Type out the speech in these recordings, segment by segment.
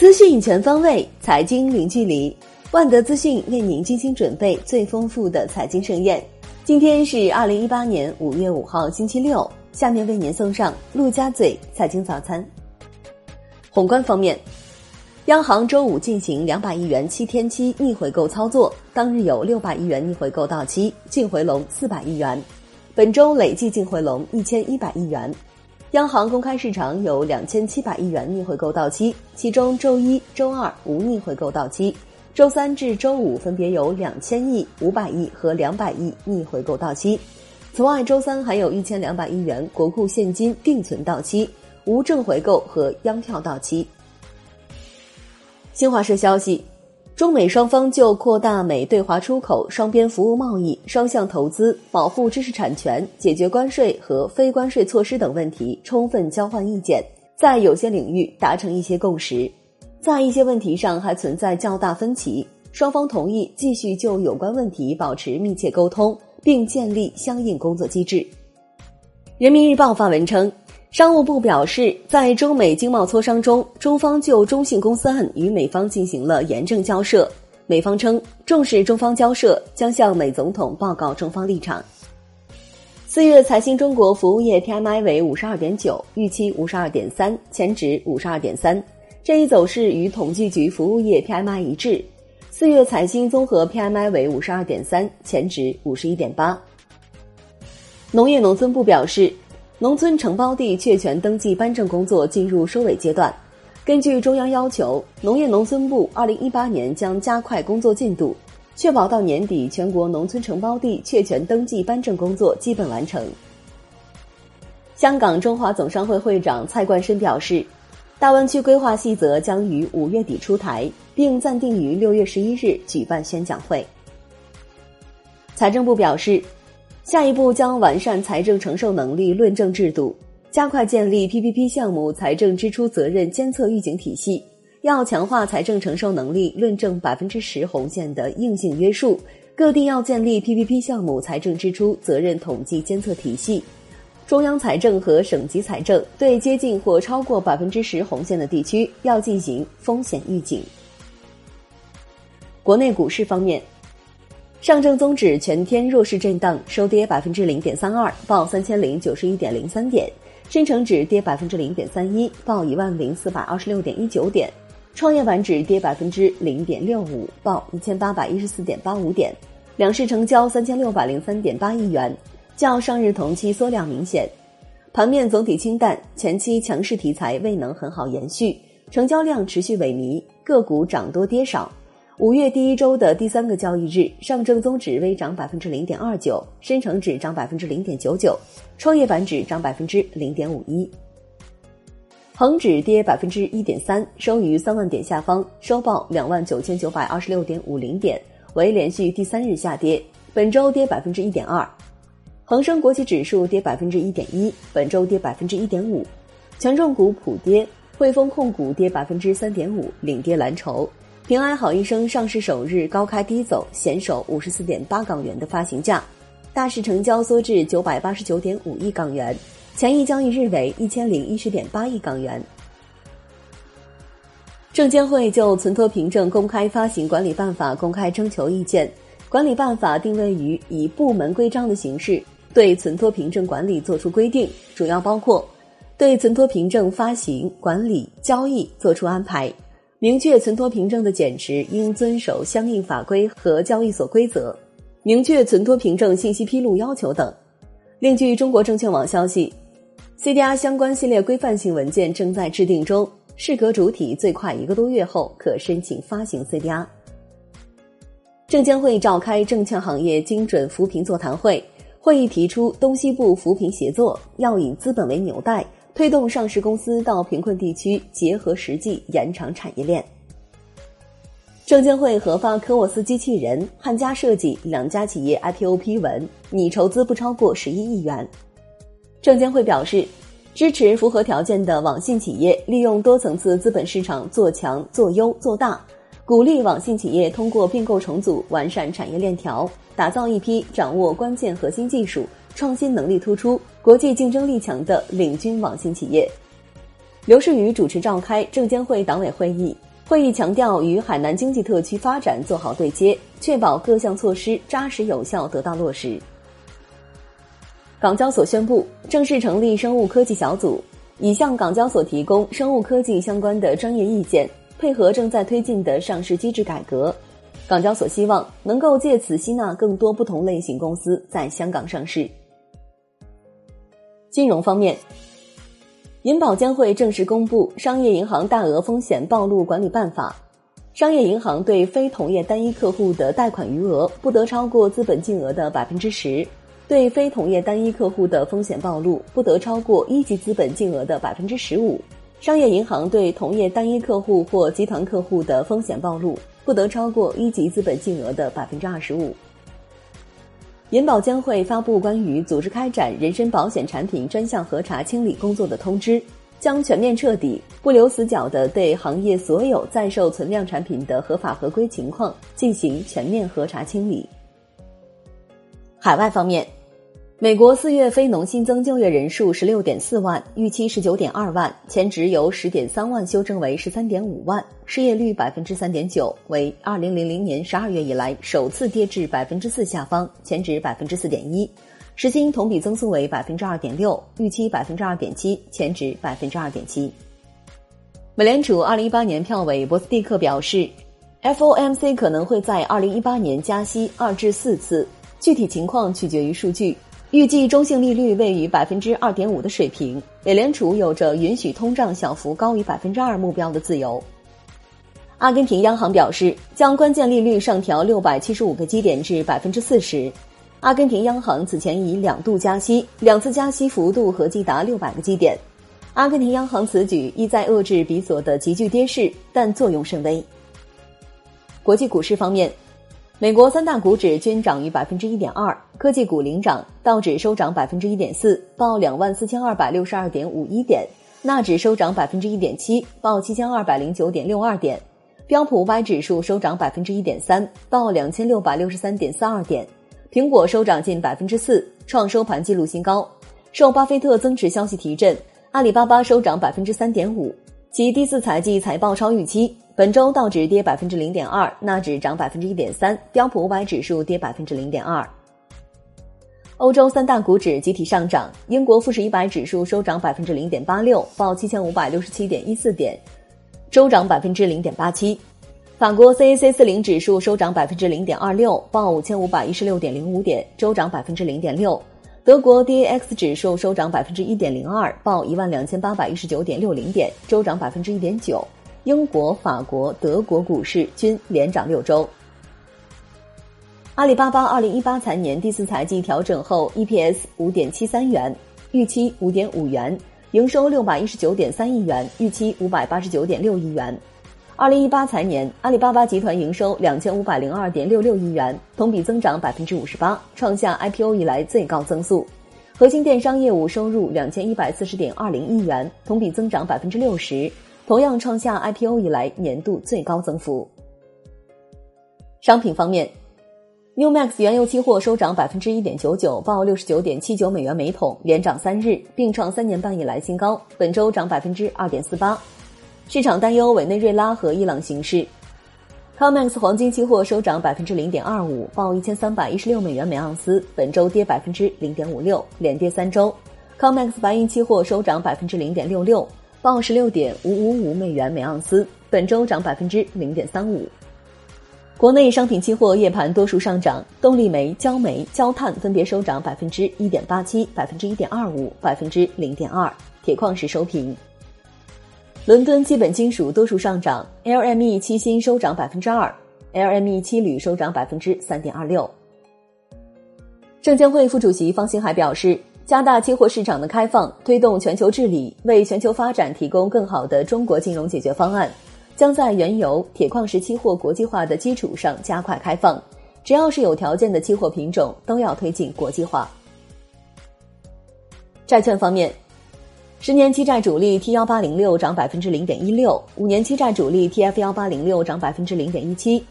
资讯全方位，财经零距离。万德资讯为您精心准备最丰富的财经盛宴。今天是二零一八年五月五号，星期六。下面为您送上陆家嘴财经早餐。宏观方面，央行周五进行两百亿元七天期逆回购操作，当日有六百亿元逆回购到期，净回笼四百亿元。本周累计净回笼一千一百亿元。央行公开市场有两千七百亿元逆回购到期，其中周一、周二无逆回购到期，周三至周五分别有两千亿、五百亿和两百亿逆回购到期。此外，周三还有一千两百亿元国库现金定存到期，无正回购和央票到期。新华社消息，中美双方就扩大美对华出口、双边服务贸易、双向投资、保护知识产权、解决关税和非关税措施等问题充分交换意见，在有些领域达成一些共识，在一些问题上还存在较大分歧，双方同意继续就有关问题保持密切沟通。并建立相应工作机制。人民日报发文称，商务部表示，在中美经贸磋商中，中方就中信公司案与美方进行了严正交涉。美方称重视中方交涉，将向美总统报告中方立场。四月财新中国服务业 PMI 为五十二点九，预期五十二点三，前值五十二点三，这一走势与统计局服务业 PMI 一致。四月财新综合 PMI 为五十二点三，前值五十一点八。农业农村部表示，农村承包地确权登记颁证工作进入收尾阶段。根据中央要求，农业农村部二零一八年将加快工作进度，确保到年底全国农村承包地确权登记颁证工作基本完成。香港中华总商会会长蔡冠深表示。大湾区规划细则将于五月底出台，并暂定于六月十一日举办宣讲会。财政部表示，下一步将完善财政承受能力论证制度，加快建立 PPP 项目财政支出责任监测预警体系，要强化财政承受能力论证百分之十红线的硬性约束。各地要建立 PPP 项目财政支出责任统计监测体系。中央财政和省级财政对接近或超过百分之十红线的地区要进行风险预警。国内股市方面，上证综指全天弱势震荡，收跌百分之零点三二，报三千零九十一点零三点；深成指跌百分之零点三一，报一万零四百二十六点一九点；创业板指跌百分之零点六五，报一千八百一十四点八五点。两市成交三千六百零三点八亿元。较上日同期缩量明显，盘面总体清淡，前期强势题材未能很好延续，成交量持续萎靡，个股涨多跌少。五月第一周的第三个交易日，上证综指微涨百分之零点二九，深成指涨百分之零点九九，创业板指涨百分之零点五一，恒指跌百分之一点三，收于三万点下方，收报两万九千九百二十六点五零点，为连续第三日下跌，本周跌百分之一点二。恒生国企指数跌百分之一点一，本周跌百分之一点五，权重股普跌，汇丰控股跌百分之三点五，领跌蓝筹。平安好医生上市首日高开低走，险守五十四点八港元的发行价，大市成交缩至九百八十九点五亿港元，前一交易日为一千零一十点八亿港元。证监会就存托凭证公开发行管理办法公开征求意见，管理办法定位于以部门规章的形式。对存托凭证管理作出规定，主要包括对存托凭证发行、管理、交易作出安排，明确存托凭证的减持应遵守相应法规和交易所规则，明确存托凭证信息披露要求等。另据中国证券网消息，CDR 相关系列规范性文件正在制定中，适格主体最快一个多月后可申请发行 CDR。证监会召开证券行业精准扶贫座谈会。会议提出，东西部扶贫协作要以资本为纽带，推动上市公司到贫困地区，结合实际延长产业链。证监会核发科沃斯机器人、汉家设计两家企业 IPO 批文，拟筹资不超过十一亿元。证监会表示，支持符合条件的网信企业利用多层次资本市场做强、做优、做大。鼓励网信企业通过并购重组完善产业链条，打造一批掌握关键核心技术、创新能力突出、国际竞争力强的领军网信企业。刘士余主持召开证监会党委会议，会议强调与海南经济特区发展做好对接，确保各项措施扎实有效得到落实。港交所宣布正式成立生物科技小组，已向港交所提供生物科技相关的专业意见，配合正在推进的上市机制改革。港交所希望能够借此吸纳更多不同类型公司在香港上市。金融方面。银保监会正式公布《商业银行大额风险暴露管理办法》，商业银行对非同业单一客户的贷款余额不得超过资本净额的百分之十，对非同业单一客户的风险暴露不得超过一级资本净额的百分之十五。商业银行对同业单一客户或集团客户的风险暴露不得超过一级资本净额的百分之二十五。银保监会发布关于组织开展人身保险产品专项核查清理工作的通知，将全面彻底、不留死角地对行业所有在售存量产品的合法合规情况进行全面核查清理。海外方面。美国四月非农新增就业人数十六点四万，预期十九点二万，前值由十点三万修正为十三点五万，失业率百分之三点九，为二零零零年十二月以来首次跌至百分之四下方，前值百分之四点一，时薪同比增速为百分之二点六，预期百分之二点七，前值百分之二点七。美联储二零一八年票委博斯蒂克表示，FOMC 可能会在二零一八年加息二至四次，具体情况取决于数据。预计中性利率位于百分之二点五的水平，美联储有着允许通胀小幅高于百分之二目标的自由。阿根廷央行表示，将关键利率上调六百七十五个基点至百分之四十。阿根廷央行此前已两度加息，两次加息幅度合计达六百个基点。阿根廷央行此举意在遏制比索的急剧跌势，但作用甚微。国际股市方面。美国三大股指均涨逾百分之一点二，科技股领涨，道指收涨百分之一点四，报两万四千二百六十二点五一点；纳指收涨百分之一点七，报七千二百零九点六二点；标普五百指数收涨百分之一点三，报两千六百六十三点三二点；苹果收涨近百分之四，创收盘纪录新高。受巴菲特增持消息提振，阿里巴巴收涨百分之三点五，其第四财季财报超预期。本周道指跌百分之零点二，纳指涨百分之一点三，标普五百指数跌百分之零点二。欧洲三大股指集体上涨，英国富时一百指数收涨百分之零点八六，报七千五百六十七点一四点，周涨百分之零点八七。法国 CAC 四零指数收涨百分之零点二六，报五千五百一十六点零五点，周涨百分之零点六。德国 DAX 指数收涨百分之一点零二，报一万两千八百一十九点六零点，周涨百分之一点九。英国、法国、德国股市均连涨六周。阿里巴巴二零一八财年第四财季调整后，EPS 五点七三元，预期五点五元；营收六百一十九点三亿元，预期五百八十九点六亿元。二零一八财年，阿里巴巴集团营收两千五百零二点六六亿元，同比增长百分之五十八，创下 IPO 以来最高增速。核心电商业务收入两千一百四十点二零亿元，同比增长百分之六十。同样创下 IPO 以来年度最高增幅。商品方面，New Max 原油期货收涨百分之一点九九，报六十九点七九美元每桶，连涨三日，并创三年半以来新高。本周涨百分之二点四八。市场担忧委内瑞拉和伊朗形势。Comex 黄金期货收涨百分之零点二五，报一千三百一十六美元每盎司，本周跌百分之零点五六，连跌三周。Comex 白银期货收涨百分之零点六六。报十六点五五五美元每盎司，本周涨百分之零点三五。国内商品期货夜盘多数上涨，动力煤、焦煤、焦炭分别收涨百分之一点八七、百分之一点二五、百分之零点二。铁矿石收平。伦敦基本金属多数上涨，LME 期锌收涨百分之二，LME 期铝收涨百分之三点二六。证监会副主席方星海表示。加大期货市场的开放，推动全球治理，为全球发展提供更好的中国金融解决方案。将在原油、铁矿石期货国际化的基础上加快开放。只要是有条件的期货品种，都要推进国际化。债券方面，十年期债主力 T 幺八零六涨百分之零点一六，五年期债主力 TF 幺八零六涨百分之零点一七。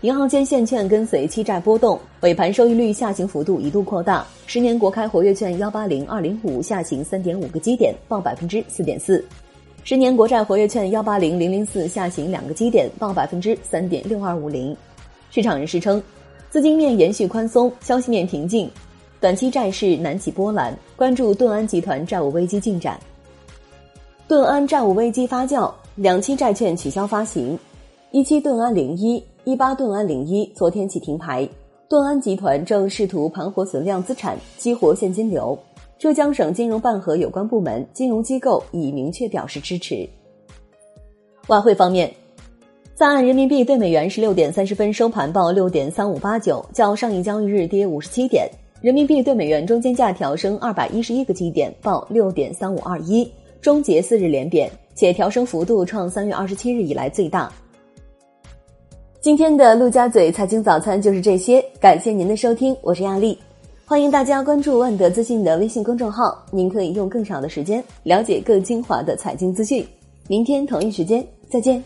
银行间现券跟随期债波动，尾盘收益率下行幅度一度扩大。十年国开活跃券幺八零二零五下行三点五个基点，报百分之四点四。十年国债活跃券幺八零零零四下行两个基点，报百分之三点六二五零。市场人士称，资金面延续宽松，消息面平静，短期债市难起波澜。关注顿安集团债务危机进展。顿安债务危机发酵，两期债券取消发行，一期顿安零一、一八顿安零一昨天起停牌。顿安集团正试图盘活存量资产，激活现金流。浙江省金融办和有关部门、金融机构已明确表示支持。外汇方面，在岸人民币对美元十六点三十分收盘报六点三五八九，较上一交易日跌五十七点。人民币对美元中间价调升二百一十一个基点，报六点三五二一，终结四日连贬，且调升幅度创三月二十七日以来最大。今天的陆家嘴财经早餐就是这些，感谢您的收听，我是亚丽。欢迎大家关注万德资讯的微信公众号，您可以用更少的时间了解更精华的财经资讯。明天同一时间再见。